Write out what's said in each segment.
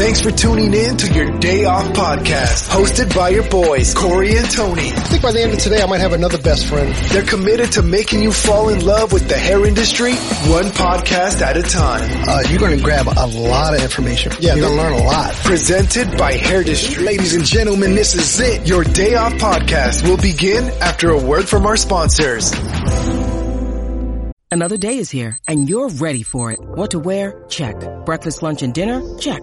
Thanks for tuning in to your Day Off podcast, hosted by your boys, Corey and Tony. I think by the end of today, I might have another best friend. They're committed to making you fall in love with the hair industry, one podcast at a time. Uh, you're going to grab a lot of information. Yeah, you're going to learn a lot. Presented by Hair District. Ladies and gentlemen, this is it. Your Day Off podcast will begin after a word from our sponsors. Another day is here and you're ready for it. What to wear? Check. Breakfast, lunch, and dinner? Check.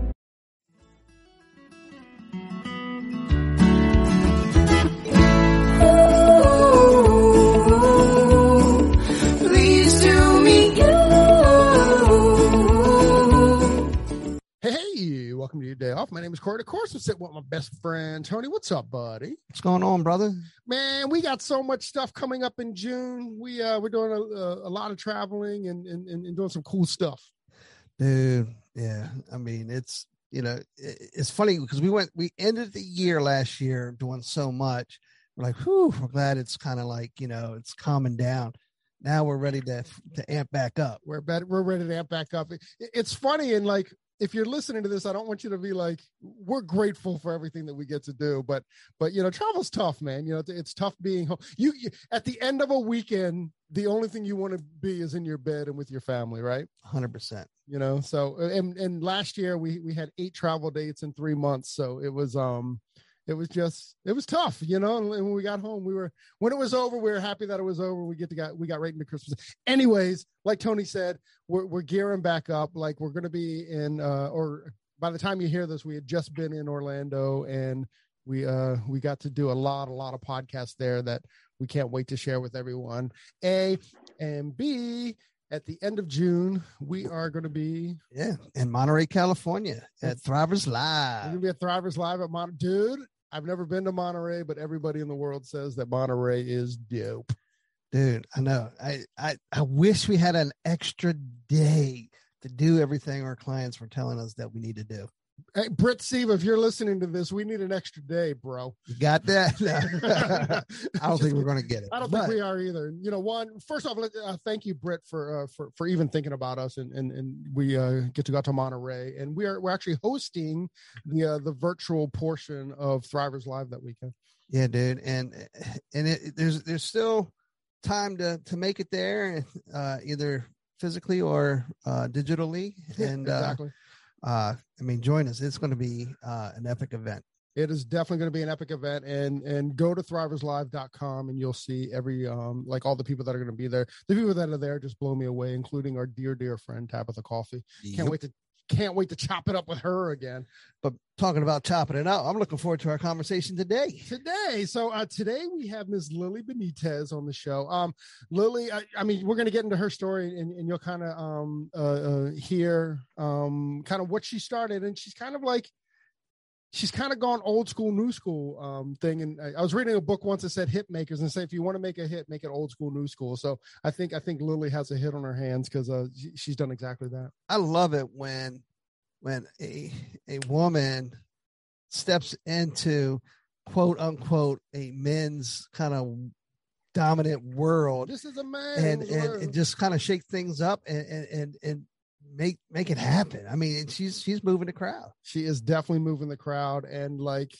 Welcome to your day off. My name is Corey. Of course, I'm sitting with my best friend, Tony. What's up, buddy? What's going on, brother? Man, we got so much stuff coming up in June. We, uh, we're doing a, a, lot of traveling and, and, and doing some cool stuff. Dude, yeah. I mean, it's you know, it- it's funny because we went we ended the year last year doing so much. We're like, whew, we're glad it's kind of like, you know, it's calming down. Now we're ready to to amp back up. We're better, we're ready to amp back up. It- it's funny and like if you're listening to this, I don't want you to be like, we're grateful for everything that we get to do, but but you know, travel's tough, man. You know, it's, it's tough being home. You, you at the end of a weekend, the only thing you want to be is in your bed and with your family, right? Hundred percent. You know, so and and last year we we had eight travel dates in three months, so it was um it was just it was tough, you know. And when we got home, we were when it was over, we were happy that it was over. We get to got we got right into Christmas. Anyways, like Tony said, we're we're gearing back up. Like we're gonna be in uh or by the time you hear this, we had just been in Orlando and we uh we got to do a lot, a lot of podcasts there that we can't wait to share with everyone. A and B at the end of June, we are going to be Yeah. In Monterey, California at Thrivers Live. we're going to be at Thrivers Live at Mon. Dude, I've never been to Monterey, but everybody in the world says that Monterey is dope. Dude, I know. I, I I wish we had an extra day to do everything our clients were telling us that we need to do. Hey, Britt Steve, if you're listening to this, we need an extra day, bro. You got that? I don't think we're going to get it. I don't but- think we are either. You know, one first off, uh, thank you, Britt, for uh, for for even thinking about us, and and and we uh, get to go to Monterey, and we are we're actually hosting the uh, the virtual portion of Thrivers Live that weekend. Yeah, dude, and and it, there's there's still time to to make it there, uh, either physically or uh, digitally. And uh, exactly. Uh, I mean, join us. It's going to be uh, an epic event. it is definitely going to be an epic event and and go to thriverslive.com and you'll see every um like all the people that are going to be there the people that are there just blow me away including our dear dear friend Tabatha Coffey can't wait to can't wait to chop it up with her again. But talking about chopping it out, I'm looking forward to our conversation today. today. So uh today we have miss lily benitez on the show. Um lily i, I mean we're going to get into her story and, and you'll kind of um uh, uh hear um kind of what she started. And she's kind of like she's kind of gone old school, new school um, thing. And I, I was reading a book once that said hit makers and say if you want to make a hit, make it old school, new school. So I think I think Lily has a hit on her hands because uh, she, she's done exactly that. I love it when when a a woman steps into quote unquote a men's kind of dominant world This is a man and and, and just kind of shake things up and and and, and make make it happen. I mean, she's she's moving the crowd. she is definitely moving the crowd and like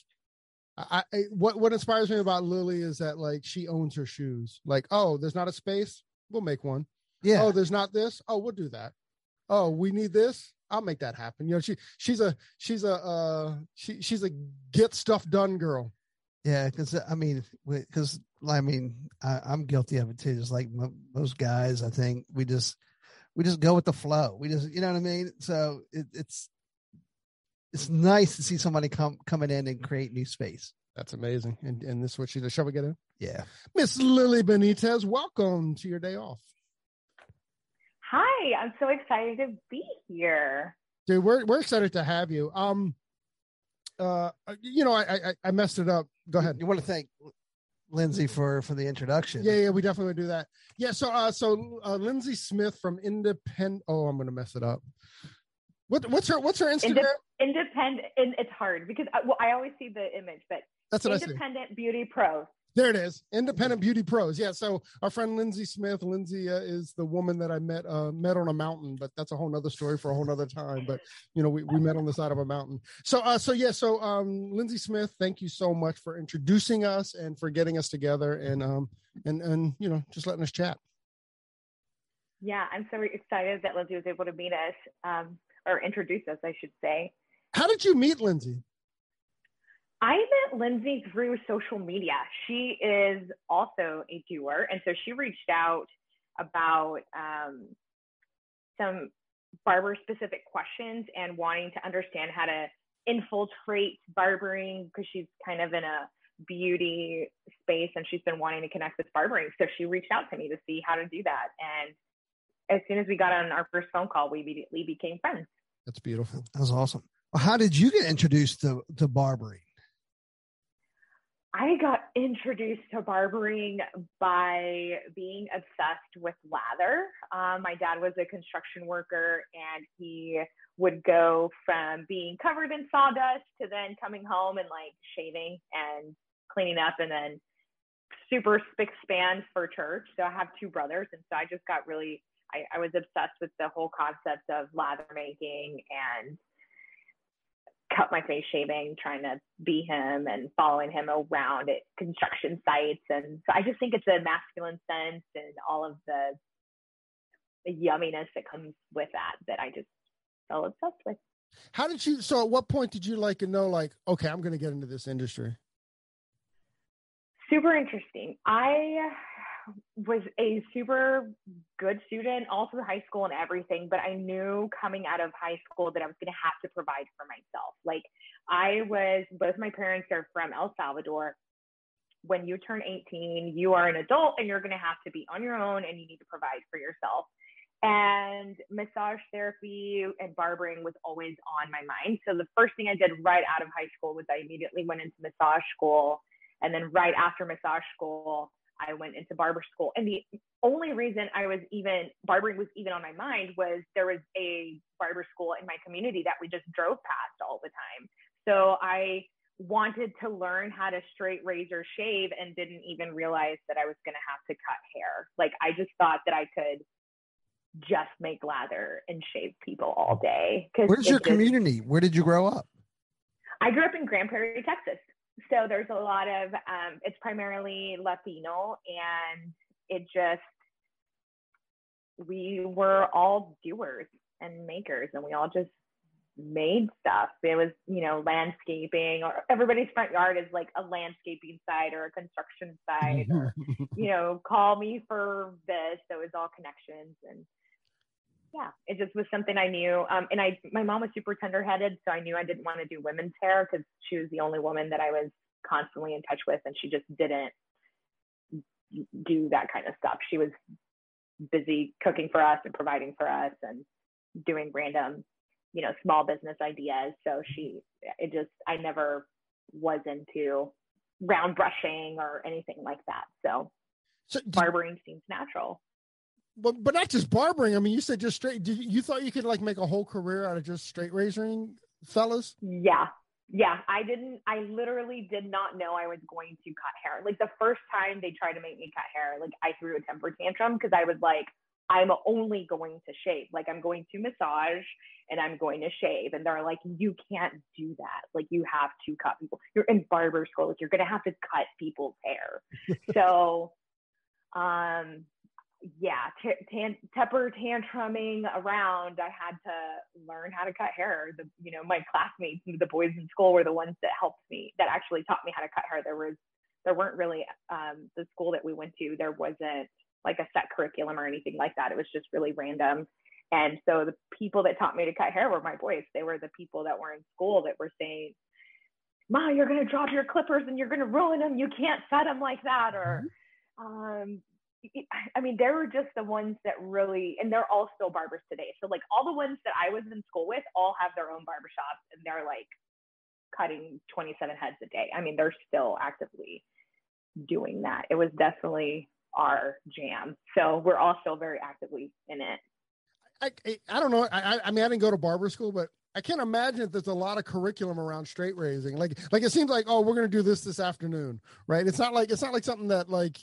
I, I what what inspires me about Lily is that like she owns her shoes. Like, oh, there's not a space, we'll make one. Yeah, Oh, there's not this. Oh, we'll do that. Oh, we need this. I'll make that happen. You know, she she's a she's a uh she she's a get stuff done girl. yeah. Because I mean, because I mean, I, I'm guilty of it too. Just like mo- most guys, I think we just we just go with the flow. We just, you know what I mean. So it, it's it's nice to see somebody come coming in and create new space. That's amazing. And and this is what she does. Shall we get in? Yeah. Miss Lily Benitez, welcome to your day off. Hi, I'm so excited to be here. Dude, we're we're excited to have you. Um uh you know, I I, I messed it up. Go ahead. You want to thank Lindsay for for the introduction. Yeah, yeah, we definitely would do that. Yeah, so uh so uh Lindsay Smith from Independent oh, I'm gonna mess it up. What what's her what's her Instagram? Inde- independent. And it's hard because I, well, I always see the image, but That's what I see. independent beauty pro. There it is. Independent Beauty Pros. Yeah. So our friend Lindsay Smith, Lindsay uh, is the woman that I met uh, met on a mountain, but that's a whole nother story for a whole nother time. But you know, we, we met on the side of a mountain. So uh, so yeah. So um, Lindsay Smith, thank you so much for introducing us and for getting us together and um and and you know just letting us chat. Yeah, I'm so excited that Lindsay was able to meet us um, or introduce us, I should say. How did you meet Lindsay? I met Lindsay through social media. She is also a doer. And so she reached out about um, some barber specific questions and wanting to understand how to infiltrate barbering because she's kind of in a beauty space and she's been wanting to connect with barbering. So she reached out to me to see how to do that. And as soon as we got on our first phone call, we immediately became friends. That's beautiful. That was awesome. How did you get introduced to to barbering? I got introduced to barbering by being obsessed with lather. Um, my dad was a construction worker and he would go from being covered in sawdust to then coming home and like shaving and cleaning up and then super spick span for church. So I have two brothers. And so I just got really, I, I was obsessed with the whole concept of lather making and cut my face shaving, trying to be him and following him around at construction sites. And so I just think it's a masculine sense and all of the, the yumminess that comes with that that I just fell obsessed with. How did you? So, at what point did you like know, like, okay, I'm going to get into this industry? Super interesting. I was a super good student all through high school and everything, but I knew coming out of high school that I was going to have to provide for myself. Like I was, both my parents are from El Salvador. When you turn 18, you are an adult and you're going to have to be on your own and you need to provide for yourself. And massage therapy and barbering was always on my mind. So the first thing I did right out of high school was I immediately went into massage school. And then right after massage school, I went into barber school. And the only reason I was even barbering was even on my mind was there was a barber school in my community that we just drove past all the time. So I wanted to learn how to straight razor shave and didn't even realize that I was going to have to cut hair. Like I just thought that I could just make lather and shave people all day. Where's your just, community? Where did you grow up? I grew up in Grand Prairie, Texas so there's a lot of um, it's primarily latino and it just we were all doers and makers and we all just made stuff it was you know landscaping or everybody's front yard is like a landscaping site or a construction site or you know call me for this so it's all connections and yeah, it just was something I knew. Um, and I, my mom was super tender-headed, so I knew I didn't want to do women's hair because she was the only woman that I was constantly in touch with, and she just didn't do that kind of stuff. She was busy cooking for us and providing for us and doing random, you know, small business ideas. So she, it just, I never was into round brushing or anything like that. So, so barbering seems natural but but not just barbering. I mean, you said just straight. Did you, you thought you could like make a whole career out of just straight razoring fellas? Yeah, yeah. I didn't. I literally did not know I was going to cut hair. Like the first time they tried to make me cut hair, like I threw a temper tantrum because I was like, I'm only going to shave. Like I'm going to massage and I'm going to shave. And they're like, you can't do that. Like you have to cut people. You're in barber school. Like you're gonna have to cut people's hair. so um yeah, t- tan- temper tantruming around, I had to learn how to cut hair. The you know my classmates, the boys in school, were the ones that helped me, that actually taught me how to cut hair. There was there weren't really um, the school that we went to. There wasn't like a set curriculum or anything like that. It was just really random. And so the people that taught me to cut hair were my boys. They were the people that were in school that were saying, "Ma, you're gonna drop your clippers and you're gonna ruin them. You can't set them like that." Or mm-hmm. um, I mean, they were just the ones that really, and they're all still barbers today. So like all the ones that I was in school with all have their own barbershops and they're like cutting 27 heads a day. I mean, they're still actively doing that. It was definitely our jam. So we're all still very actively in it. I, I, I don't know. I, I mean, I didn't go to barber school, but I can't imagine that there's a lot of curriculum around straight raising. Like, like it seems like, oh, we're going to do this this afternoon, right? It's not like it's not like something that like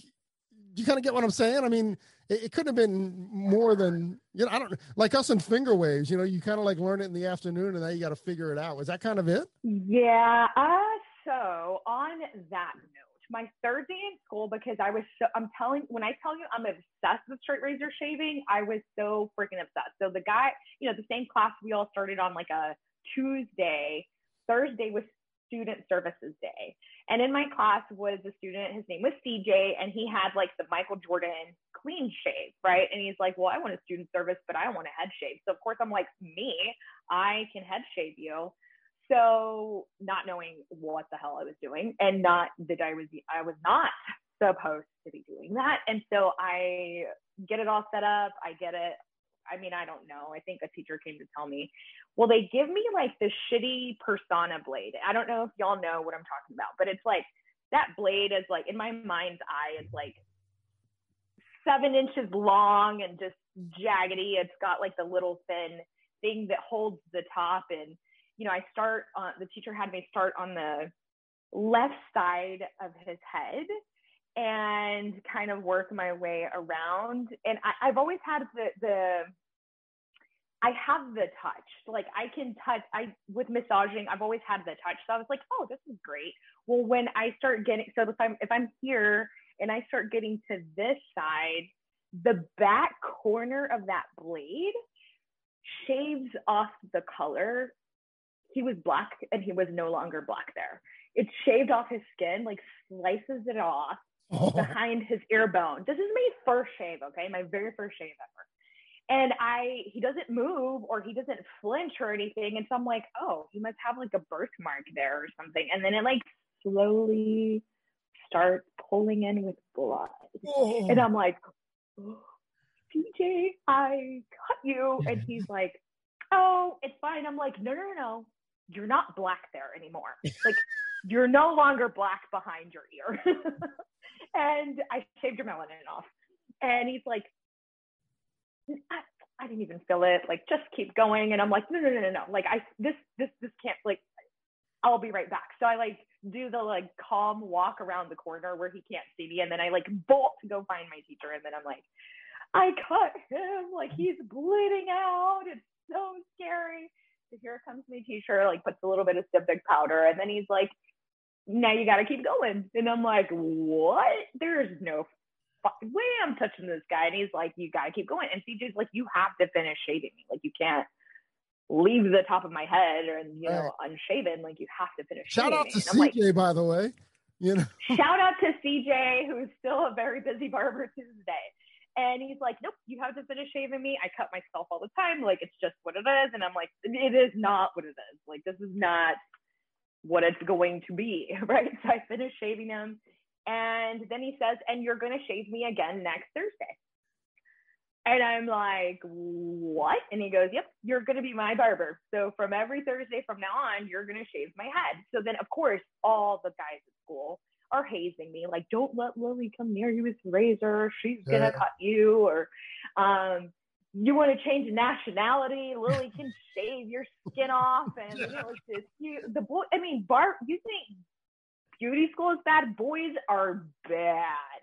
you kind of get what I'm saying. I mean, it, it couldn't have been more than you know. I don't like us in finger waves. You know, you kind of like learn it in the afternoon, and then you got to figure it out. Was that kind of it? Yeah. Uh, so on that note, my third day in school because I was so I'm telling when I tell you I'm obsessed with straight razor shaving, I was so freaking obsessed. So the guy, you know, the same class we all started on like a Tuesday. Thursday was student services day. And in my class was a student, his name was CJ, and he had like the Michael Jordan clean shave, right? And he's like, Well, I want a student service, but I want a head shave. So of course I'm like, Me, I can head shave you. So not knowing what the hell I was doing and not that I was I was not supposed to be doing that. And so I get it all set up, I get it I mean, I don't know. I think a teacher came to tell me, well, they give me like the shitty Personna blade. I don't know if y'all know what I'm talking about, but it's like that blade is like in my mind's eye, it's like seven inches long and just jaggedy. It's got like the little thin thing that holds the top. And, you know, I start on the teacher had me start on the left side of his head and kind of work my way around. And I, have always had the the I have the touch. Like I can touch I with massaging, I've always had the touch. So I was like, oh, this is great. Well, when I start getting so if I'm if I'm here and I start getting to this side, the back corner of that blade shaves off the color. He was black and he was no longer black there. It shaved off his skin, like slices it off oh. behind his ear bone. This is my first shave, okay? My very first shave ever. And I, he doesn't move or he doesn't flinch or anything. And so I'm like, oh, he must have like a birthmark there or something. And then it like slowly starts pulling in with blood. Oh. And I'm like, oh, CJ, I cut you. And he's like, oh, it's fine. I'm like, no, no, no, no. You're not black there anymore. Like, you're no longer black behind your ear. and I shaved your melanin off. And he's like, I, I didn't even feel it. Like, just keep going. And I'm like, no, no, no, no, no. Like, I this this this can't. Like, I'll be right back. So I like do the like calm walk around the corner where he can't see me, and then I like bolt to go find my teacher, and then I'm like, I cut him. Like he's bleeding out. It's so scary. So here comes my teacher, like puts a little bit of styptic powder, and then he's like, now you got to keep going. And I'm like, what? There's no way I'm touching this guy. And he's like, you got to keep going. And CJ's like, you have to finish shaving me. Like, you can't leave the top of my head or, you know, right. unshaven. Like, you have to finish. Shout out to CJ, like, by the way. You know, shout out to CJ, who's still a very busy barber to this day. And he's like, nope, you have to finish shaving me. I cut myself all the time. Like, it's just what it is. And I'm like, it is not what it is. Like, this is not what it's going to be, right? So I finish shaving him. And then he says, and you're going to shave me again next Thursday. And I'm like, what? And he goes, yep, you're going to be my barber. So from every Thursday from now on, you're going to shave my head. So then, of course, all the guys at school are hazing me, like, don't let Lily come near you with razor. She's going to cut you. Or, um, you want to change nationality, Lily can shave your skin off, and you know, it's just you. The boy, I mean, Bart, you think beauty school is bad? Boys are bad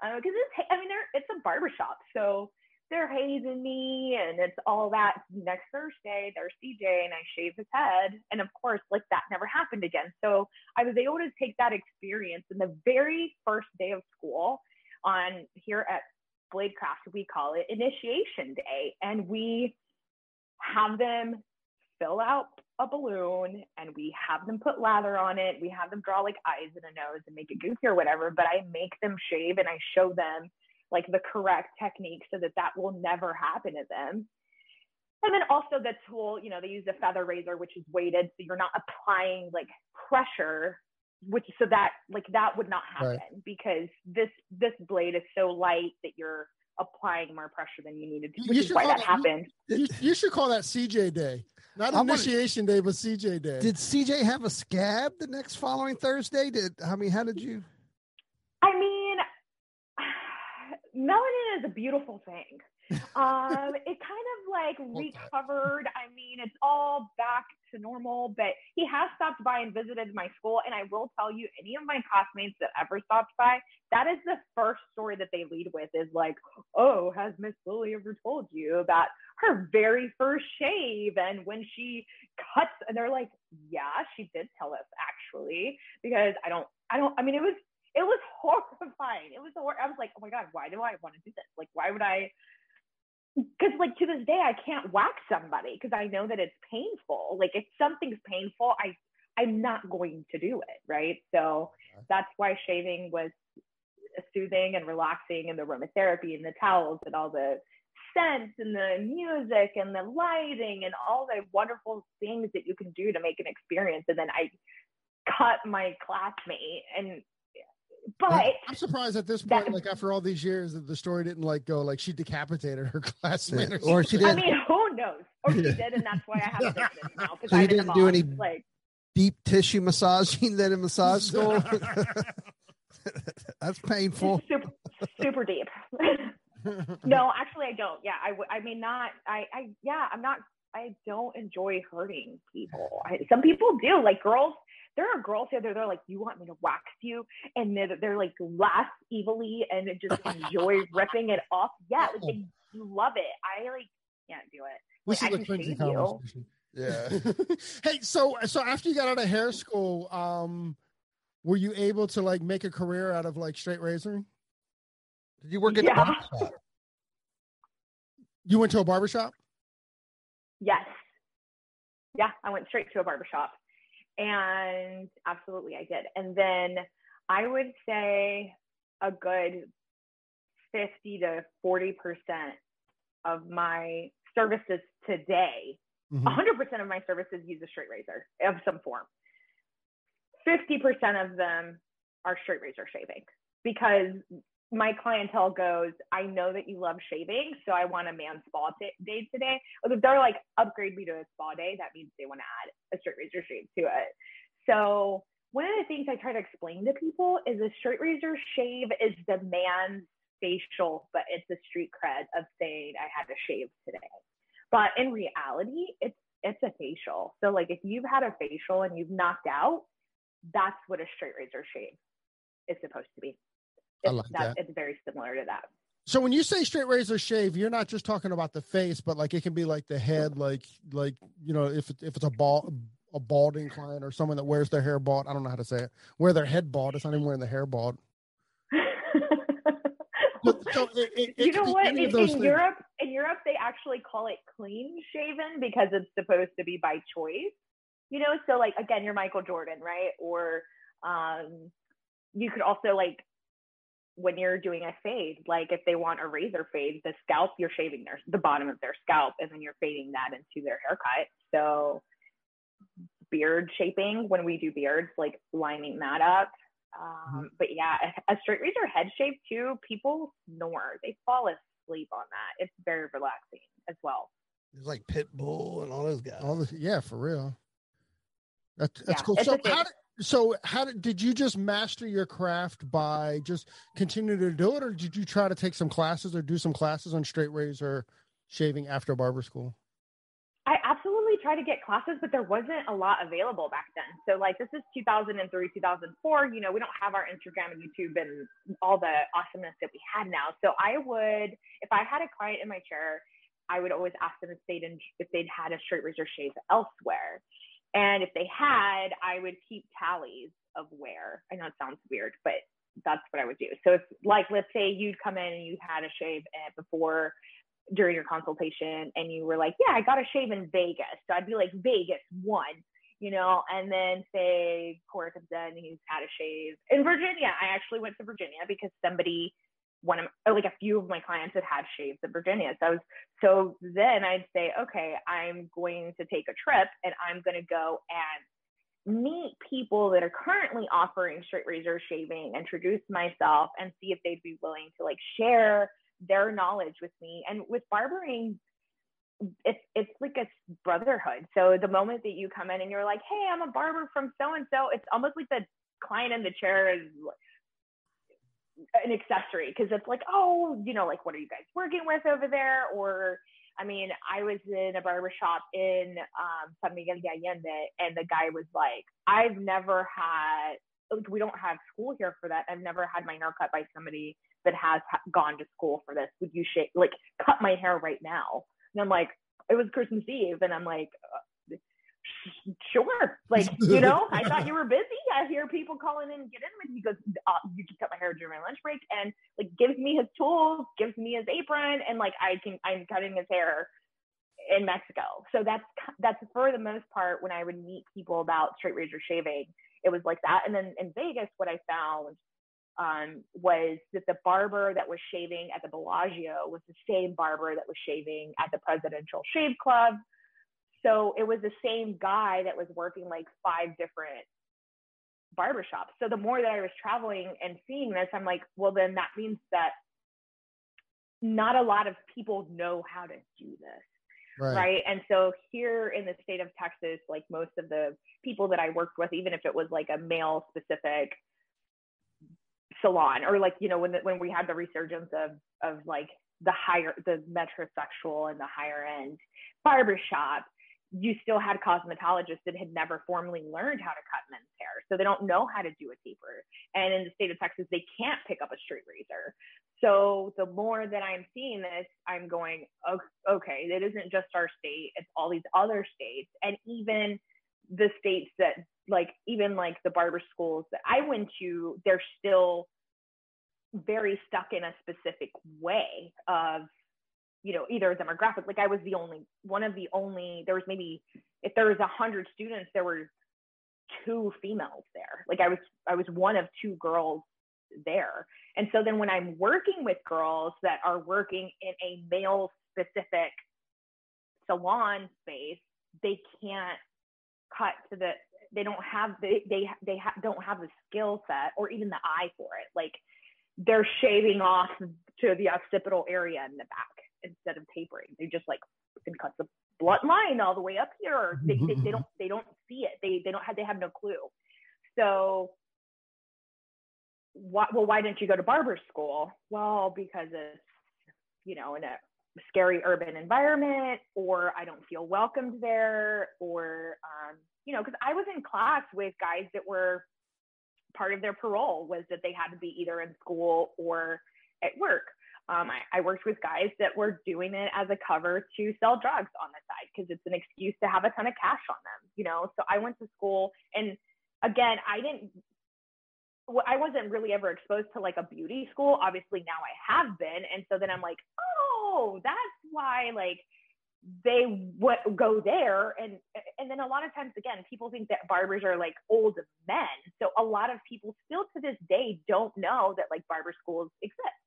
because uh, it's. I mean, they're it's a barbershop, so they're hazing me, and it's all that. Next Thursday, there's CJ, and I shave his head, and of course, like that never happened again. So I was able to take that experience in the very first day of school on here at Bladecraft, we call it initiation day. And we have them fill out a balloon and we have them put lather on it. We have them draw like eyes and a nose and make it goofy or whatever. But I make them shave and I show them like the correct technique so that that will never happen to them. And then also the tool, you know, they use a feather razor, which is weighted. So you're not applying like pressure which so that like that would not happen right. because this this blade is so light that you're applying more pressure than you needed to, which you is why that, that happened. You, you, should call that CJ day, not I initiation wanna, day, but CJ day. Did CJ have a scab the next following Thursday? Did I mean, how did you? I mean, melanin is a beautiful thing. Um, it kind of like recovered. I mean, it's all back to normal, but he has stopped by and visited my school. And I will tell you, any of my classmates that ever stopped by, that is the first story that they lead with is like, oh, has Miss Lily ever told you about her very first shave and when she cuts? And they're like, yeah, she did tell us actually, because I don't, I don't, I mean, it was, it was horrifying. It was, hor- I was like, oh my God, why do I want to do this? Like, why would I? Because like to this day i can't whack somebody because i know that it's painful. Like if something's painful i i'm not going to do it right? So that's why shaving was soothing and relaxing and the aromatherapy and the towels and all the scents and the music and the lighting and all the wonderful things that you can do to make an experience. And then i cut my classmate and but I'm surprised at this point, that, like after all these years, that the story didn't like go like she decapitated her classmate, or, or she did. I mean, who knows? Or she did, and that's why I have a business now. So you didn't do any like deep tissue massaging then in massage school. that's painful. Super, super deep. no, actually, I don't. Yeah, I. I mean, not. I. I. Yeah, I'm not. I don't enjoy hurting people. I, some people do. Like girls there are girls here that they're like, you want me to wax you? And they're, they're like laugh evilly and just enjoy ripping it off. Yeah, like they love it. I like can't do it. Like, I can crazy conversation. You. Yeah. hey, so so after you got out of hair school, um, were you able to like make a career out of like straight razoring? Did you work at yeah. a barbershop? You went to a barbershop? Yes. Yeah, I went straight to a barbershop. And absolutely, I did. And then I would say a good 50 to 40% of my services today, mm-hmm. 100% of my services use a straight razor of some form. 50% of them are straight razor shaving because my clientele goes, I know that you love shaving, so I want a man spa t- day today. Or if they're like, upgrade me to a spa day, that means they want to add a straight razor shave to it. So one of the things I try to explain to people is a straight razor shave is the man's facial, but it's a street cred of saying I had a shave today. But in reality, it's it's a facial. So like if you've had a facial and you've knocked out, that's what a straight razor shave is supposed to be. It's, I like that. It's very similar to that. So when you say straight razor shave, you're not just talking about the face, but like it can be like the head, like like you know if if it's a ball a balding client or someone that wears their hair bald. I don't know how to say it. Wear their head bald. It's not even wearing the hair bald. so it, it, you know what? In, in Europe, in Europe, they actually call it clean shaven because it's supposed to be by choice. You know, so like again, you're Michael Jordan, right? Or um, you could also like when you're doing a fade, like if they want a razor fade, the scalp you're shaving their the bottom of their scalp, and then you're fading that into their haircut. So beard shaping when we do beards, like lining that up. Um, mm-hmm. But yeah, a, a straight razor head shave too. People snore; they fall asleep on that. It's very relaxing as well. It's like Pitbull and all those guys. All this, yeah, for real. That's that's yeah, cool. So how did, so how did, did you just master your craft by just continuing to do it or did you try to take some classes or do some classes on straight razor shaving after barber school? I absolutely tried to get classes but there wasn't a lot available back then. So like this is 2003 2004 you know we don't have our instagram and youtube and all the awesomeness that we had now. So i would if i had a client in my chair i would always ask them if they'd if they'd had a straight razor shave elsewhere and if they had, I would keep tallies of where. I know it sounds weird, but that's what I would do. So if like let's say you'd come in and you had a shave before during your consultation and you were like, yeah, I got a shave in Vegas. So I'd be like Vegas one, you know, and then say Corey comes in, and he's had a shave in Virginia. I actually went to Virginia because somebody one of uh, like a few of my clients had had shaves in Virginia. So I was so then I'd say, okay, I'm going to take a trip and I'm going to go and meet people that are currently offering straight razor shaving, introduce myself, and see if they'd be willing to like share their knowledge with me. And with barbering, it's it's like a brotherhood. So the moment that you come in and you're like, hey, I'm a barber from so and so, it's almost like the client in the chair is an accessory because it's like, oh, you know, like what are you guys working with over there? Or I mean, I was in a barber shop in um, San Miguel de Allende, and the guy was like, I've never had, like, we don't have school here for that. I've never had my hair cut by somebody that has ha- gone to school for this. Would you like, cut my hair right now? And I'm like, it was Christmas Eve, and I'm like, sure. Like, you know, I thought you were busy. I hear people calling in, get in with me. He goes, uh, you can cut my hair during my lunch break, and like gives me his tools, gives me his apron, and like I can, I'm cutting his hair in Mexico. So that's that's for the most part when I would meet people about straight razor shaving, it was like that. And then in Vegas, what I found um, was that the barber that was shaving at the Bellagio was the same barber that was shaving at the Presidential Shave Club. So it was the same guy that was working like five different barbershops. So the more that I was traveling and seeing this, I'm like, well, then that means that not a lot of people know how to do this. Right. right. And so here in the state of Texas, like most of the people that I worked with, even if it was like a male specific salon or like, you know, when, the, when we had the resurgence of, of like the higher, the metrosexual and the higher end barbershop, you still had cosmetologists that had never formally learned how to cut men's hair. So they don't know how to do a taper. And in the state of Texas, they can't pick up a straight razor. So the more that I'm seeing this, I'm going, okay, it isn't just our state, it's all these other states. And even the states that, like, even like the barber schools that I went to, they're still very stuck in a specific way of you know either demographic. Like i was the only one of the only there was maybe if there was a hundred students there were two females there. Like i was i was one of two girls there. And so then when i'm working with girls that are working in a male specific salon space they can't cut to the they don't have they they, they ha- don't have the skill set or even the eye for it. Like they're shaving off to the occipital area in the back instead of tapering. They just like can cut the blunt line all the way up here. They, they, they don't they don't see it. They they don't have they have no clue. So why, well, why didn't you go to barber school? Well, because it's you know in a scary urban environment, or I don't feel welcomed there, or um, you know, because I was in class with guys that were part of their parole was that they had to be either in school or at work. Um, I, I, worked with guys that were doing it as a cover to sell drugs on the side because it's an excuse to have a ton of cash on them, you know. So I went to school, and again, I didn't. I wasn't really ever exposed to like a beauty school. Obviously, now I have been, and so then I'm like, oh, that's why like they would go there and and then a lot of times again people think that barbers are like old men so a lot of people still to this day don't know that like barber schools exist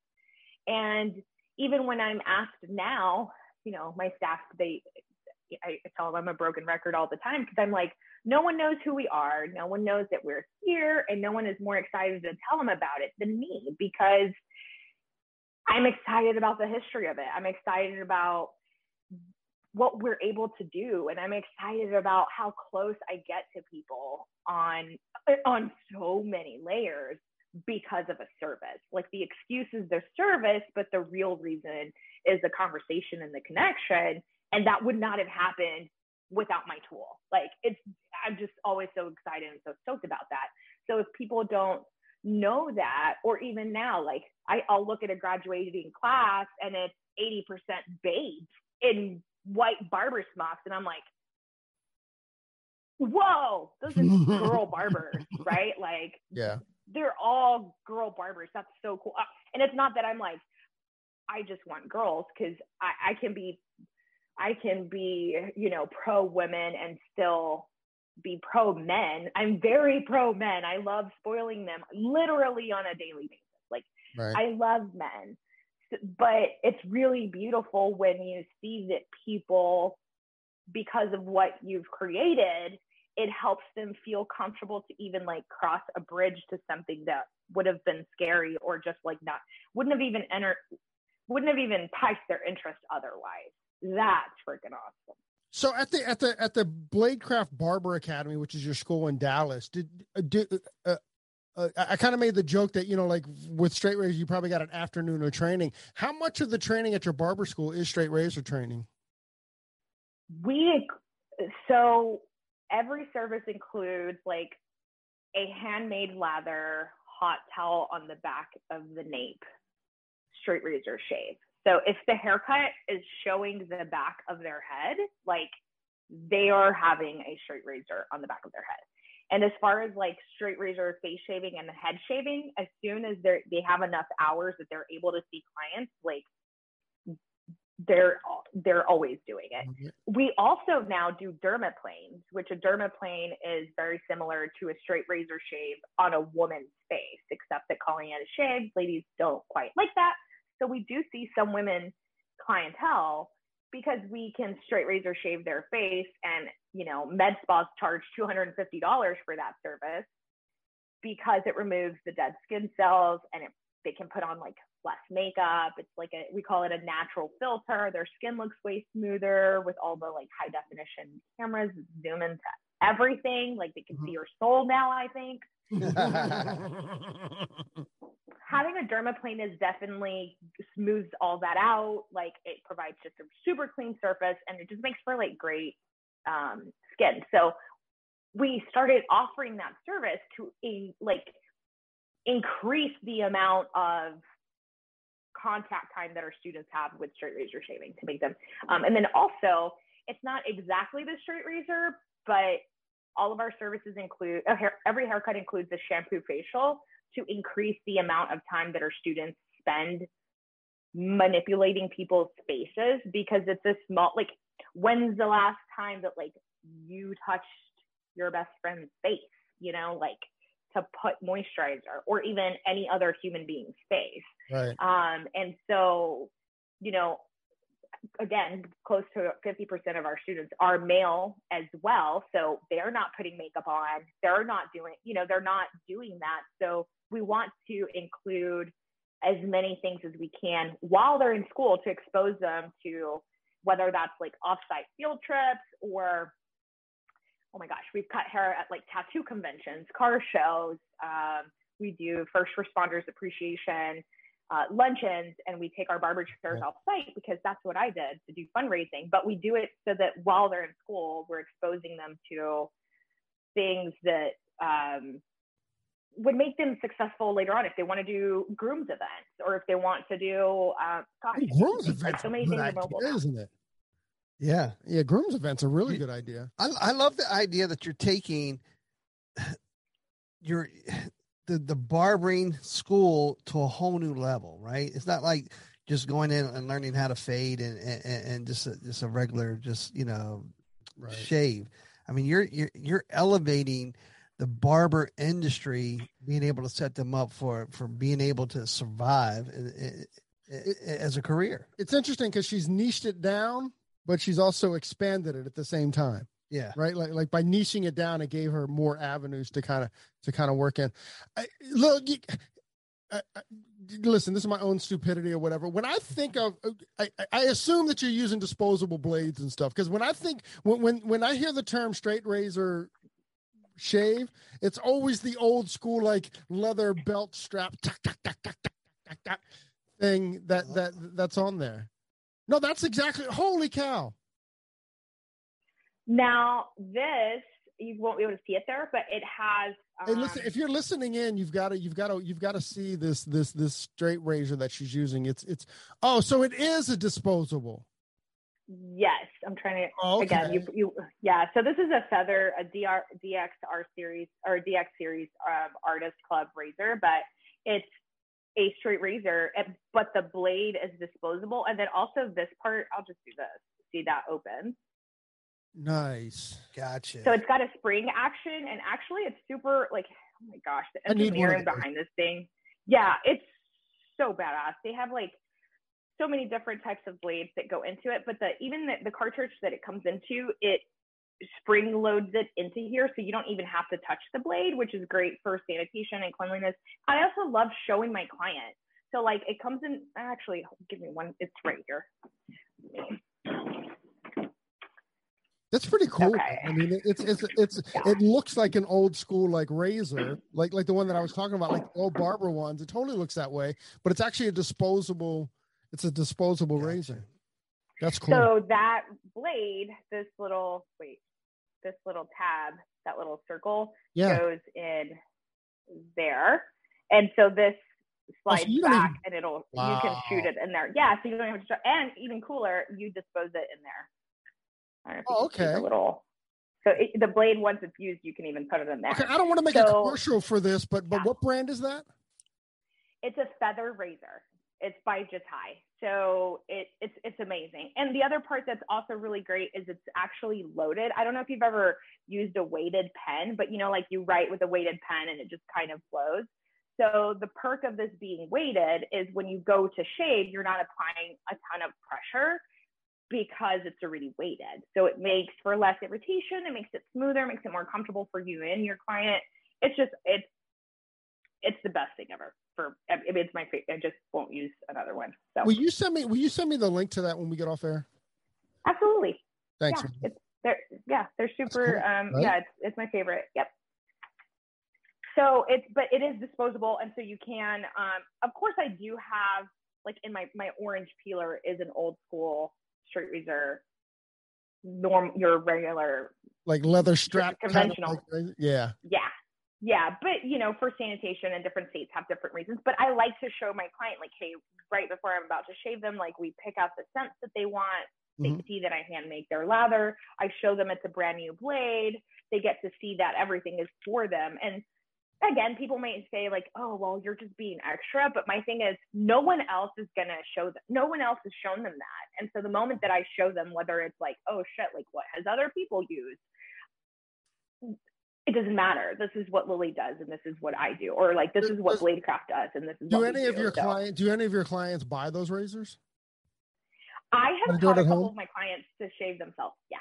and even when I'm asked now, you know, my staff, they, I tell them I'm a broken record all the time because I'm like, no one knows who we are. No one knows that we're here. And no one is more excited to tell them about it than me because I'm excited about the history of it. I'm excited about what we're able to do and i'm excited about how close i get to people on on so many layers because of a service. Like the excuse is the service, but the real reason is the conversation and the connection. And that would not have happened without my tool. Like it's, I'm just always so excited and so stoked about that. So if people don't know that, or even now, like I, I'll look at a graduating class and it's 80% babes in white barber smocks. And I'm like, whoa, those are girl barbers, right? Like, yeah, they're all girl barbers. That's so cool. Uh, and it's not that I'm like, I just want girls because I, I can be, I can be, you know, pro women and still be pro men. I'm very pro men. I love spoiling them literally on a daily basis. Like right. I love men, but it's really beautiful when you see that people, because of what you've created, it helps them feel comfortable to even like cross a bridge to something that would have been scary or just like not wouldn't have even entered wouldn't have even piqued their interest otherwise that's freaking awesome so at the at the at the bladecraft barber academy which is your school in dallas did uh, did uh, uh, I, I kind of made the joke that you know, like with straight razor, you probably got an afternoon of training. How much of the training at your barber school is straight razor training? We so every service includes like a handmade lather hot towel on the back of the nape, straight razor shave. So if the haircut is showing the back of their head, like they are having a straight razor on the back of their head. And as far as like straight razor face shaving and head shaving, as soon as they they have enough hours that they're able to see clients, like they're they're always doing it. Mm-hmm. We also now do dermaplanes, which a dermaplane is very similar to a straight razor shave on a woman's face, except that calling it a shave, ladies don't quite like that. So we do see some women clientele because we can straight razor shave their face and you know med spas charge $250 for that service because it removes the dead skin cells and it, they can put on like less makeup it's like a we call it a natural filter their skin looks way smoother with all the like high definition cameras zoom into everything like they can mm-hmm. see your soul now i think having a dermaplane is definitely smooths all that out. Like it provides just a super clean surface and it just makes for like great um, skin. So we started offering that service to a, like increase the amount of contact time that our students have with straight razor shaving to make them. Um, and then also, it's not exactly the straight razor, but all of our services include every haircut includes a shampoo facial to increase the amount of time that our students spend manipulating people's faces because it's a small like when's the last time that like you touched your best friend's face you know like to put moisturizer or even any other human being's face right um and so you know again, close to 50% of our students are male as well. So they're not putting makeup on. They're not doing, you know, they're not doing that. So we want to include as many things as we can while they're in school to expose them to whether that's like offsite field trips or oh my gosh, we've cut hair at like tattoo conventions, car shows. Um, we do first responders appreciation uh, luncheons and we take our barber chairs off site because that's what I did to do fundraising. But we do it so that while they're in school, we're exposing them to things that um, would make them successful later on if they want to do grooms events or if they want to do uh, gosh, grooms events. So many things idea, isn't it? Yeah, yeah. Grooms events a really good idea. I, I love the idea that you're taking your the the barbering school to a whole new level, right? It's not like just going in and learning how to fade and and, and just a, just a regular just you know right. shave. I mean, you're you're you're elevating the barber industry, being able to set them up for for being able to survive as a career. It's interesting because she's niched it down, but she's also expanded it at the same time. Yeah. Right. Like like by niching it down, it gave her more avenues to kind of to kind of work in. I, look, I, I, listen. This is my own stupidity or whatever. When I think of, I, I assume that you're using disposable blades and stuff because when I think when when when I hear the term straight razor shave, it's always the old school like leather belt strap thing that uh-huh. that that's on there. No, that's exactly. Holy cow! Now, this you won't be able to see it there, but it has. Um, hey, listen, if you're listening in, you've got to, you've got to, you've got to see this, this, this straight razor that she's using. It's, it's. Oh, so it is a disposable. Yes, I'm trying to okay. again. You, you, yeah. So this is a feather, a DR, DXR series or DX series um, artist club razor, but it's a straight razor, but the blade is disposable, and then also this part. I'll just do this. See that open. Nice. Gotcha. So it's got a spring action, and actually, it's super like, oh my gosh, the engineering behind this thing. Yeah, it's so badass. They have like so many different types of blades that go into it, but the even the, the cartridge that it comes into, it spring loads it into here so you don't even have to touch the blade which is great for sanitation and cleanliness i also love showing my client so like it comes in actually give me one it's right here That's pretty cool. Okay. I mean, it- it's it's it's Yeah. it looks like an old school like razor, like like the one that I was talking about, like the old barber ones. It totally looks that way, but it's actually a disposable. It's a disposable Gotcha. razor. That's cool. So that blade, this little wait, this little tab, that little circle yeah. goes in there, and so this oh, slides Oh, don't back, even- and it'll you can shoot it in there. Yeah, so you don't have to. try- And even cooler, you dispose it in there. I don't know if Oh, okay. little. So it, the blade, once it's used, you can even put it in there. Okay, I don't want to make a commercial for this, but but Yeah. what brand is that? it's a feather razor. It's by Jatai. So it, it's it's amazing. And the other part that's also really great is it's actually loaded. I don't know if you've ever used a weighted pen, but you know, like you write with a weighted pen and it just kind of flows. So the perk of this being weighted is when you go to shave, you're not applying a ton of pressure because it's already weighted. So it makes for less irritation, it makes it smoother, makes it more comfortable for you and your client. It's just it's it's the best thing ever. For I mean, it's my favorite. I just won't use another one. So Will you send me? Will you send me the link to that when we get off air? absolutely, Thanks. yeah, it's they're yeah they're super. cool, um, right? Yeah, it's it's my favorite. Yep. So it's but it is disposable, and so you can. Um, of course, I do have like in my my orange peeler is an old school straight razor, norm your regular Like leather strap. kind of conventional. like yeah. Yeah. Yeah. But, you know, for sanitation and different states have different reasons. But I like to show my client, like, hey, right before I'm about to shave them, like, we pick out the scents that they want. They Mhm. see that I hand make their lather. I show them it's a brand new blade. They get to see that everything is for them. And again, people might say, like, oh, well, you're just being extra. But my thing is, no one else is going to show them, no one else has shown them that. And so the moment that I show them, whether it's like, oh, shit, like, what has other people used? It doesn't matter. This is what Lily does, and this is what I do, or like this is what Bladecraft does, and this is Do what any of do. your So client? Do any of your clients buy those razors? I have taught a couple home? of my clients to shave themselves. Yeah,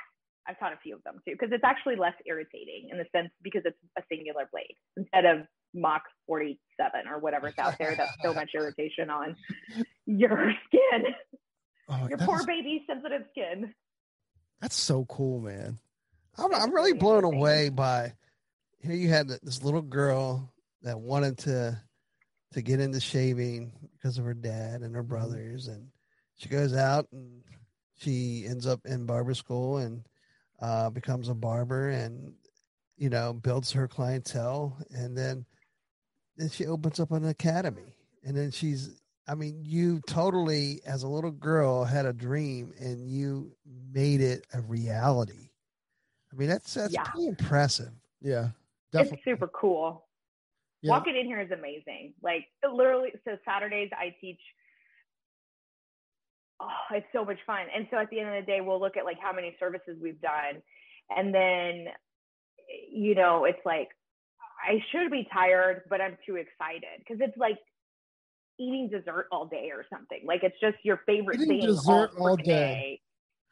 I've taught a few of them too, because it's actually less irritating in the sense because it's a singular blade instead of Mach 47 or whatever's out there. That's so much irritation on your skin, Oh, your poor is- baby sensitive skin. That's so cool, man. I'm, I'm really blown away by here you had this little girl that wanted to to get into shaving because of her dad and her brothers. And she goes out and she ends up in barber school and uh, becomes a barber and you know builds her clientele. And then then she opens up an academy. And then she's i mean you totally as a little girl had a dream and you made it a reality. I mean that's that's Yeah. pretty impressive. Yeah, definitely. It's super cool. Yeah. Walking in here is amazing. Like literally, so Saturdays I teach. Oh, it's so much fun. And so at the end of the day, we'll look at like how many services we've done, and then, you know, it's like I should be tired, but I'm too excited because it's like eating dessert all day or something. Like it's just your favorite Eating thing dessert all, all day.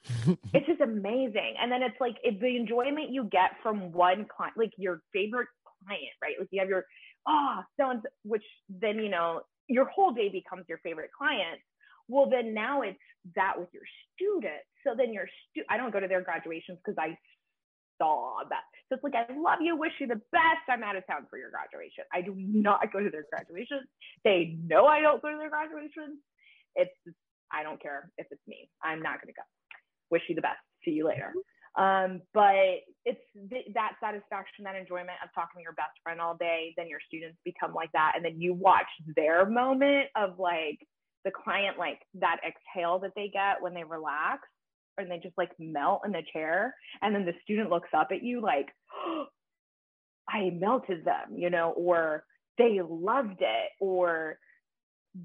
it's just amazing. And then it's like it, the enjoyment you get from one client, like your favorite client, right? Like you have your, ah, oh, so and which then, you know, your whole day becomes your favorite client. Well, then now it's that with your students. So then your stu- I don't go to their graduations because I saw that. So it's like, I love you, wish you the best. I'm out of town for your graduation. I do not go to their graduations. They know I don't go to their graduations. It's, I don't care if it's me. I'm not going to go wish you the best. See you later. Um, but it's th- that satisfaction, that enjoyment of talking to your best friend all day. Then your students become like that, and then you watch their moment of like the client, like that exhale that they get when they relax, and they just like melt in the chair, and then the student looks up at you like, I melted them, you know, or they loved it, or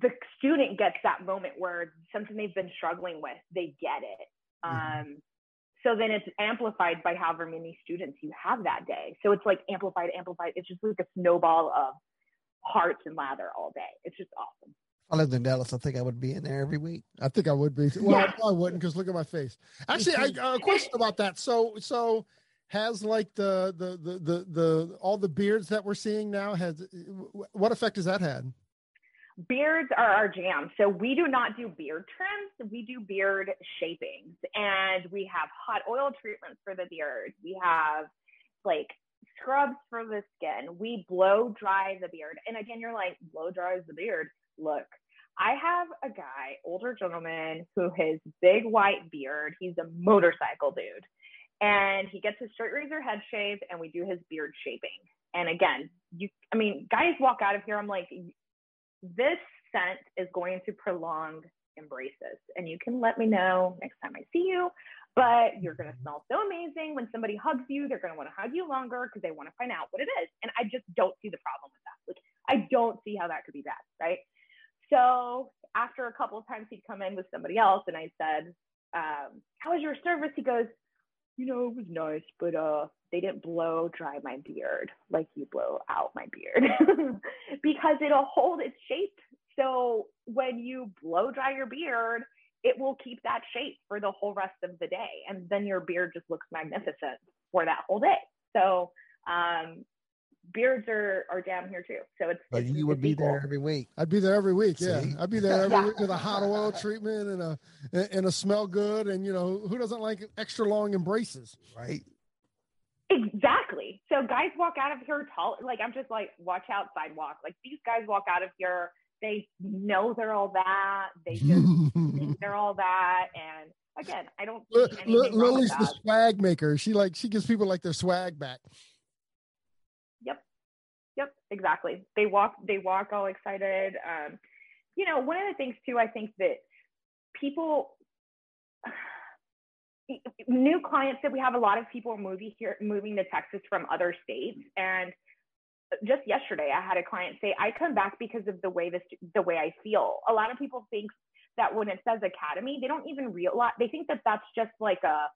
the student gets that moment where something they've been struggling with, they get it. Mhm. Um, so then it's amplified by however many students you have that day. So it's like amplified, amplified. It's just like a snowball of hearts and lather all day. It's just awesome. i lived in dallas i think i would be in there every week I think I would be. Well, I probably wouldn't because look at my face. Actually, I uh, a question about that. So, so has like the, the the the the all the beards that we're seeing now has what effect has that had? Beards are our jam. So we do not do beard trims, we do beard shapings. And we have hot oil treatments for the beard. We have like scrubs for the skin. We blow dry the beard. And again, you're like, blow dries the beard. Look, I have a guy, older gentleman, who has big white beard. He's a motorcycle dude. And he gets his straight razor head shave and we do his beard shaping. And again, you I mean, guys walk out of here, I'm like, this scent is going to prolong embraces. And you can let me know next time I see you. But you're going to smell so amazing. When somebody hugs you, they're going to want to hug you longer because they want to find out what it is. And I just don't see the problem with that. Like, I don't see how that could be bad, right? So after a couple of times he'd come in with somebody else and I said, um, how was your service? He goes, you know, it was nice, but uh, they didn't blow dry my beard like you blow out my beard because it'll hold its shape. So when you blow dry your beard, it will keep that shape for the whole rest of the day. And then your beard just looks magnificent for that whole day. So um, beards are are down here too. So it's. But it's, you would be equal. there every week. I'd be there every week. Yeah, See? I'd be there every Yeah. week with a hot oil treatment and a and a smell good. And you know who doesn't like extra long embraces? Right. Exactly. So guys walk out of here tall. Like I'm just like, watch out sidewalk. Like these guys walk out of here. They know they're all that. They just think they're all that. And again, I don't see Li- anything Li- wrong with Lily's the swag maker. She like she gives people like their swag back. Yep, exactly. They walk they walk all excited. Um, you know, one of the things too, I think that people new clients that we have a lot of people moving here moving to Texas from other states and just yesterday I had a client say I come back because of the way this the way I feel. A lot of people think that when it says academy, they don't even realize they think that that's just like a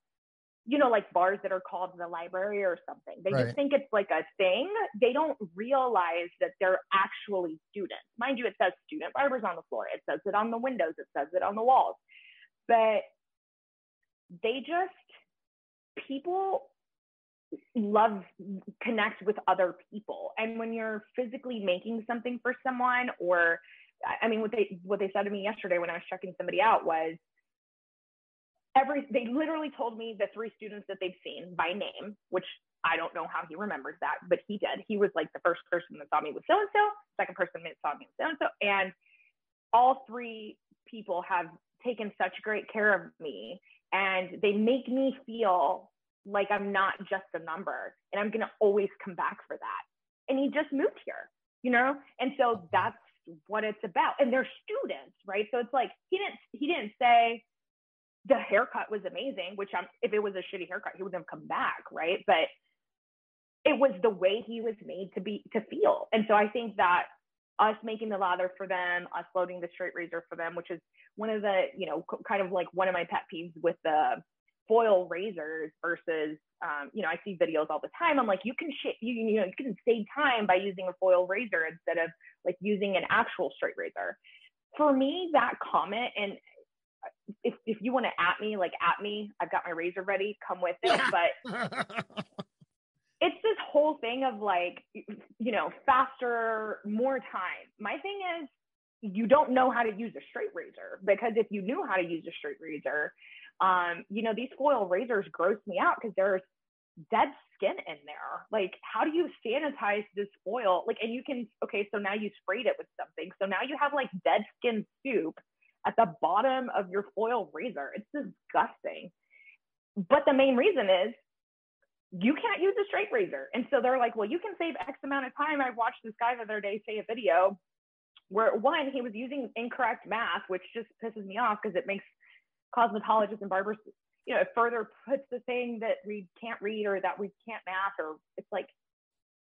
you know, like bars that are called the library or something. They Right. just think it's like a thing. They don't realize that they're actually students. Mind you, it says student barbers on the floor. It says it on the windows. It says it on the walls. But they just, people love connect with other people. And when you're physically making something for someone or I- I mean what they what they said to me yesterday when I was checking somebody out was every they literally told me the three students that they've seen by name, which I don't know how he remembers that, but he did. He was like the first person that saw me was so and so, second person that saw me with so and so, and all three people have taken such great care of me and they make me feel like I'm not just a number and I'm going to always come back for that. And he just moved here, you know? And so mm-hmm. that's what it's about. And they're students, right? So it's like he didn't he didn't say the haircut was amazing, which I'm if it was a shitty haircut, he wouldn't have come back, right? But it was the way he was made to be to feel. And so I think that us making the lather for them, us loading the straight razor for them, which is one of the, you know, kind of like one of my pet peeves with the foil razors versus, um, you know, I see videos all the time. I'm like, you can sh- you, you know, you can save time by using a foil razor instead of like using an actual straight razor. For me, that comment and if, if you want to at me, like at me, I've got my razor ready, come with it. But it's this whole thing of like you know faster more time. My thing is you don't know how to use a straight razor because if you knew how to use a straight razor um you know these foil razors gross me out because there's dead skin in there. Like how do you sanitize this foil? Like and you can okay so now you sprayed it with something. So now you have like dead skin soup at the bottom of your foil razor it's disgusting but the main reason is you can't use a straight razor. And so they're like, well, you can save X amount of time. I watched this guy the other day say a video where one, he was using incorrect math, which just pisses me off because it makes cosmetologists and barbers, you know, it further puts the thing that we can't read or that we can't math or it's like,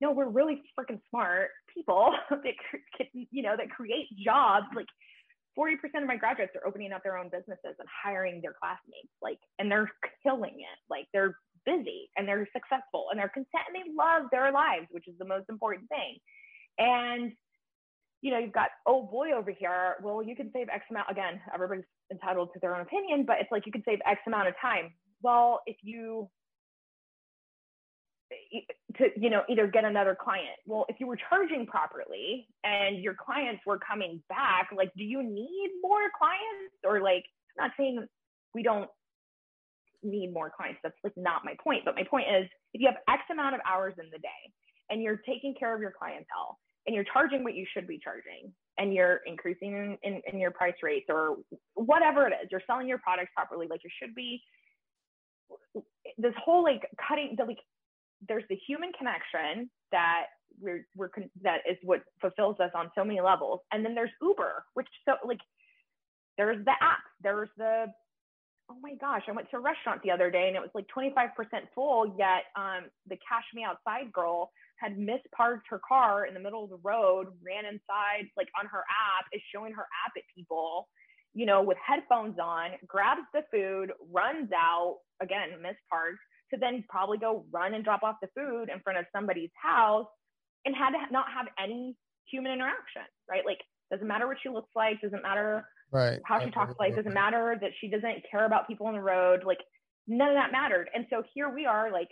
no, we're really freaking smart people that, you know, that create jobs. Like 40% of my graduates are opening up their own businesses and hiring their classmates, like, and they're killing it. Like they're busy and they're successful and they're content and they love their lives, which is the most important thing. And you know, you've got oh boy over here. Well, you can save X amount again. Everybody's entitled to their own opinion, but it's like you can save X amount of time. Well, if you to you know either get another client. Well if you were charging properly and your clients were coming back like do you need more clients? Or like i'm not saying we don't need more clients. That's like not my point. But my point is if you have x amount of hours in the day and you're taking care of your clientele and you're charging what you should be charging and you're increasing in, in, in your price rates or whatever it is you're selling your products properly like you should be this whole like cutting the like there's the human connection that we're we're that is what fulfills us on so many levels. And then there's uber which so like there's the app there's the oh my gosh i went to a restaurant the other day and it was like 25% full yet um the cash me outside girl had misparked her car in the middle of the road ran inside like on her app is showing her app at people you know with headphones on grabs the food runs out again misparked to then probably go run and drop off the food in front of somebody's house and had to not have any human interaction, right? Like, doesn't matter what she looks like, doesn't matter right. how she talks like, doesn't matter that she doesn't care about people on the road. Like, none of that mattered. And so here we are, like,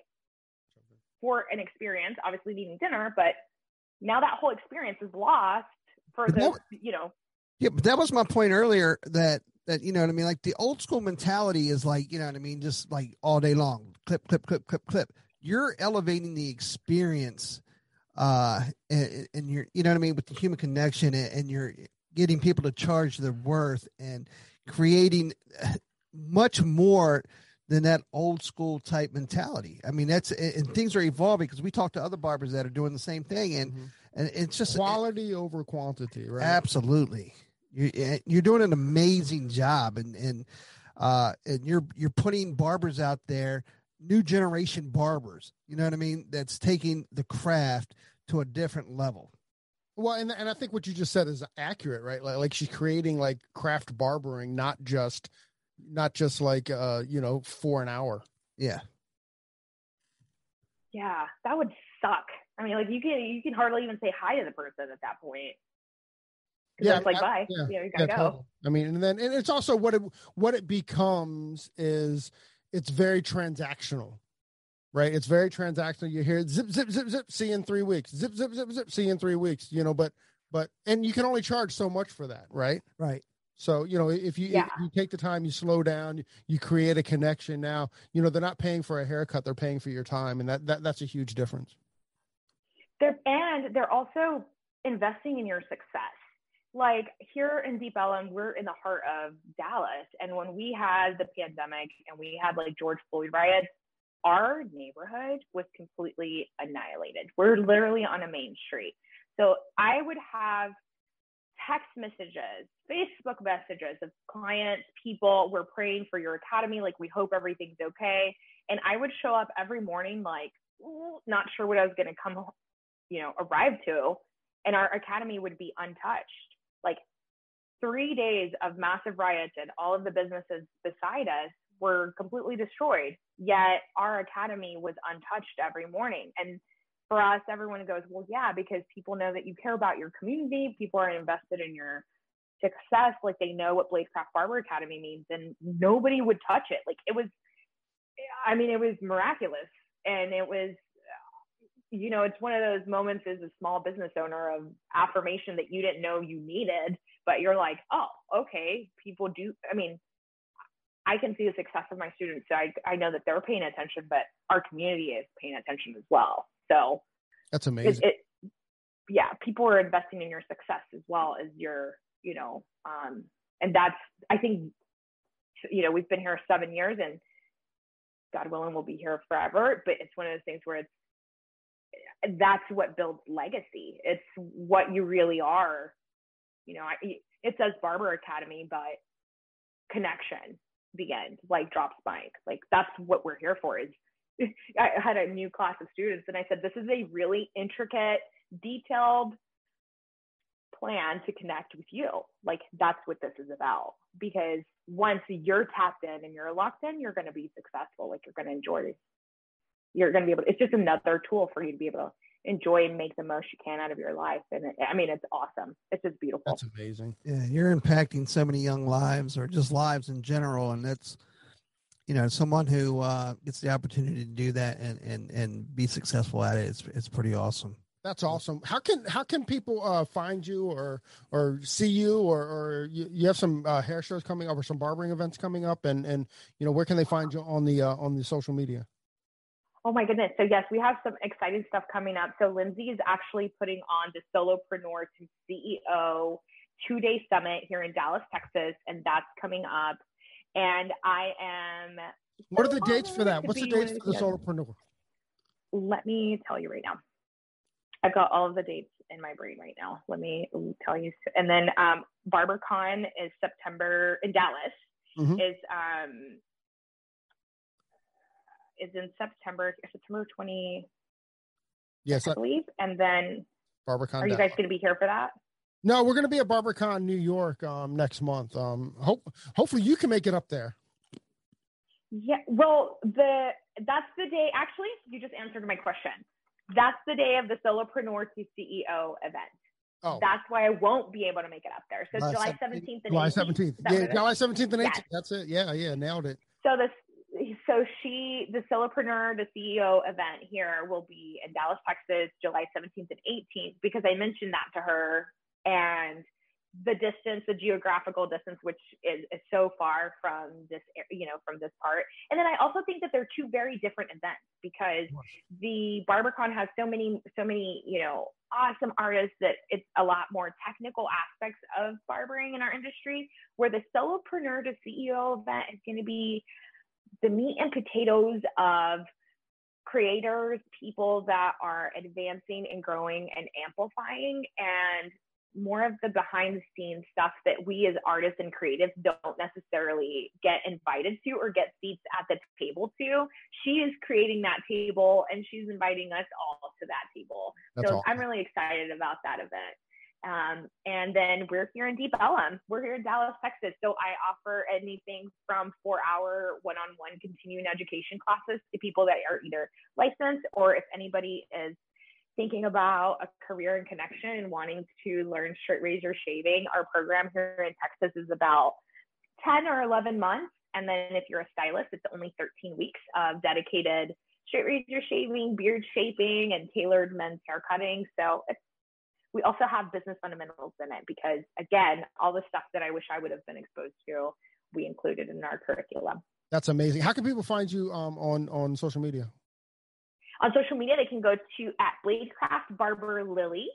for an experience, obviously needing dinner, but now that whole experience is lost for the, you know. Yeah, but that was my point earlier that that you know what I mean. Like the old school mentality is like you know what I mean, just like all day long, clip, clip, clip, clip, clip. You're elevating the experience, uh, and, and you're you know what I mean with the human connection, and, and you're getting people to charge their worth and creating much more than that old school type mentality. I mean, that's and things are evolving because we talk to other barbers that are doing the same thing, and mm-hmm. and it's just quality it, over quantity, right? Absolutely. You, eh, you're doing an amazing job, and and uh, and you're you're putting barbers out there, new generation barbers. You know what I mean? That's taking the craft to a different level. Well, and and I think what you just said is accurate, right? Like like she's creating like craft barbering, not just not just like uh you know for an hour. Yeah. Yeah, that would suck. I mean, like you can you can hardly even say hi to the person at that point yeah, it's like bye. Yeah, you, know, you gotta yeah, go. Totally. I mean, and then and it's also what it what it becomes is it's very transactional, right? It's very transactional. You hear zip zip zip zip. See in three weeks. Zip zip zip zip. See in three weeks. You know, but but and you can only charge so much for that, right? Right. So you know, if you yeah. if you take the time, you slow down, you, you create a connection. Now, you know they're not paying for a haircut; they're paying for your time, and that, that that's a huge difference. They're, and they're also investing in your success like here in Deep Ellum, we're in the heart of Dallas. And when we had the pandemic and we had like George Floyd riots, our neighborhood was completely annihilated. We're literally on a main street. So I would have text messages, Facebook messages of clients, people, we're praying for your academy. Like, we hope everything's okay. And I would show up every morning, like, not sure what I was going to come, you know, arrive to. And our academy would be untouched like three days of massive riots and all of the businesses beside us were completely destroyed. Yet our academy was untouched every morning. And for us, everyone goes, well, yeah, because people know that you care about your community. People are invested in your success. Like they know what Bladecraft Barber Academy means. And nobody would touch it. Like it was, I mean, it was miraculous. And it was you know, it's one of those moments as a small business owner of affirmation that you didn't know you needed, but you're like, oh, okay, people do. I mean, I can see the success of my students. So I, I know that they're paying attention, but our community is paying attention as well. So that's amazing. It, it, yeah, people are investing in your success as well as your, you know, um, and that's, I think, you know, we've been here seven years and God willing, we'll be here forever. But it's one of those things where it's, that's what builds legacy. It's what you really are. You know, it says Barber Academy, but connection the end, like drops mic. Like that's what we're here for. Is I had a new class of students, and I said, this is a really intricate, detailed plan to connect with you. Like that's what this is about. Because once you're tapped in and you're locked in, you're going to be successful. Like you're going to enjoy you're going to be able to, it's just another tool for you to be able to enjoy and make the most you can out of your life. And it, I mean, it's awesome. It's just beautiful. That's amazing. Yeah. You're impacting so many young lives or just lives in general. And that's, you know, someone who uh, gets the opportunity to do that and and and be successful at it, it's it's pretty awesome. That's awesome. How can how can people uh, find you or or see you or or you, you have some uh, hair shows coming up or some barbering events coming up and and you know where can they find you on the uh, on the social media? Oh my goodness. So yes, we have some exciting stuff coming up. So Lindsay is actually putting on the Solopreneur to CEO two day summit here in Dallas, Texas, and that's coming up. And I am. What are the dates for that? What's the dates for the solopreneur? Let me tell you right now. I've got all of the dates in my brain right now. Let me tell you. And then um, BarberCon is September in Dallas. Mhm. Is um is in September September twenty, Yes, I believe. And then BarberCon. are you guys going to be here for that? No, we're going to be at BarberCon New York um, next month. Um, hope hopefully you can make it up there. Yeah. Well, the that's the day. Actually, you just answered my question. That's the day of the Solopreneur to CEO event. Oh, That's why I won't be able to make it up there. So July July 17th. and July seventeenth. Yeah, what it is? July seventeenth and Yes. eighteenth. That's it. Yeah, yeah, nailed it. So this, so she, the Solopreneur, the CEO event here will be in Dallas, Texas, July 17th and 18th, because I mentioned that to her and the distance, the geographical distance, which is, is so far from this, you know, from this part. And then I also think that they're two very different events because the BarberCon has so many, so many, you know, awesome artists that it's a lot more technical aspects of barbering in our industry, where the Solopreneur to CEO event is going to be the meat and potatoes of creators, people that are advancing and growing and amplifying, and more of the behind the scenes stuff that we as artists and creatives don't necessarily get invited to or get seats at the table to. She is creating that table and she's inviting us all to that table. That's so awesome. I'm really excited about that event. Um, and then we're here in Deep Ellum. We're here in Dallas, Texas. So I offer anything from four hour one on one continuing education classes to people that are either licensed or if anybody is thinking about a career in connection and wanting to learn straight razor shaving. Our program here in Texas is about 10 or 11 months. And then if you're a stylist, it's only 13 weeks of dedicated straight razor shaving, beard shaping, and tailored men's hair cutting. So it's we also have business fundamentals in it because again all the stuff that i wish i would have been exposed to we included in our curriculum That's amazing. How can people find you um, on on social media? on social media they can go to at bladecraft barber lily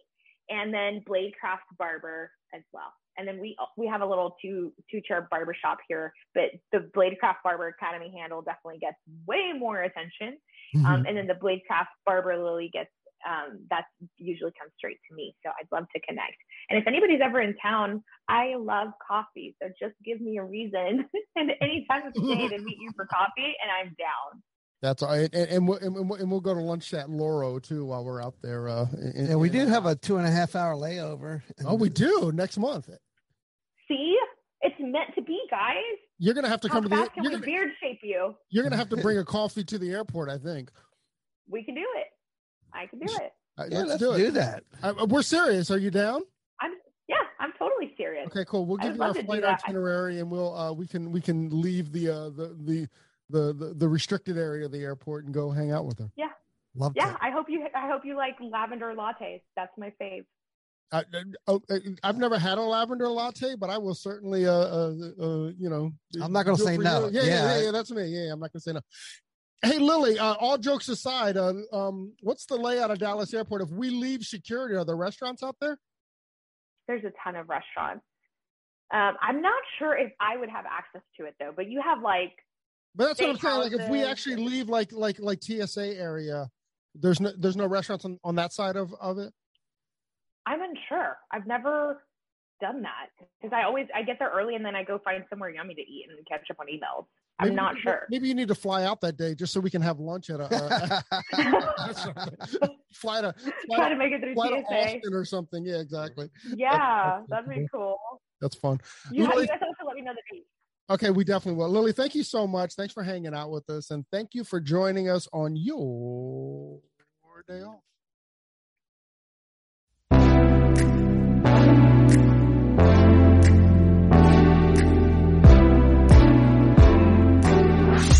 and then bladecraft barber as well and then we we have a little two two chair barber shop here but the bladecraft barber academy handle definitely gets way more attention Mm-hmm. um, and then the bladecraft barber lily gets um, that usually comes straight to me so i'd love to connect and if anybody's ever in town i love coffee so just give me a reason and any time of the day to meet you for coffee and i'm down That's all right. And, and, we'll, and, we'll, and we'll go to lunch at Loro too while we're out there. Uh, in- Yeah, we do have a two and a half hour layover. Oh, we do next month. see it's meant to be guys You're gonna have to how come to the. fast can You're gonna, beard shape you you're gonna have to bring a coffee to the airport. I think. we can do it i can do it Uh, Yeah, let's, let's do do, it. that. Uh, we're serious. Are you down? i'm yeah i'm totally serious Okay, cool. We'll I give you our love to do flight that. itinerary, and we'll uh, we can we can leave the uh, the, the the the the restricted area of the airport and go hang out with her. Yeah. Love yeah to. i hope you i hope you like lavender lattes that's my fave I, uh, uh, I've never had a lavender latte, but I will certainly, uh, uh, uh you know, I'm not gonna say no. Yeah, yeah, Yeah. yeah, yeah, that's me. Yeah, I'm not gonna say no. Hey, Lily. Uh, all jokes aside, uh, um, what's the layout of Dallas Airport? If we leave security, are there restaurants out there? there's a ton of restaurants um, i'm not sure if i would have access to it though but you have like But that's what I'm saying. Like, if we actually leave, like, like, like TSA area, there's no, there's no restaurants on, on that side of of it. i'm unsure i've never done that because i always i get there early and then i go find somewhere yummy to eat and catch up on emails i'm not sure Maybe you need to fly out that day just so we can have lunch at a. a fly to fly try to, to make it through fly to Austin or something. Yeah, exactly. yeah that's that'd be cool That's fun. you, Lily- you guys to let me know the date Okay, we definitely will. Lily, thank you so much. Thanks for hanging out with us, and thank you for joining us on your day off.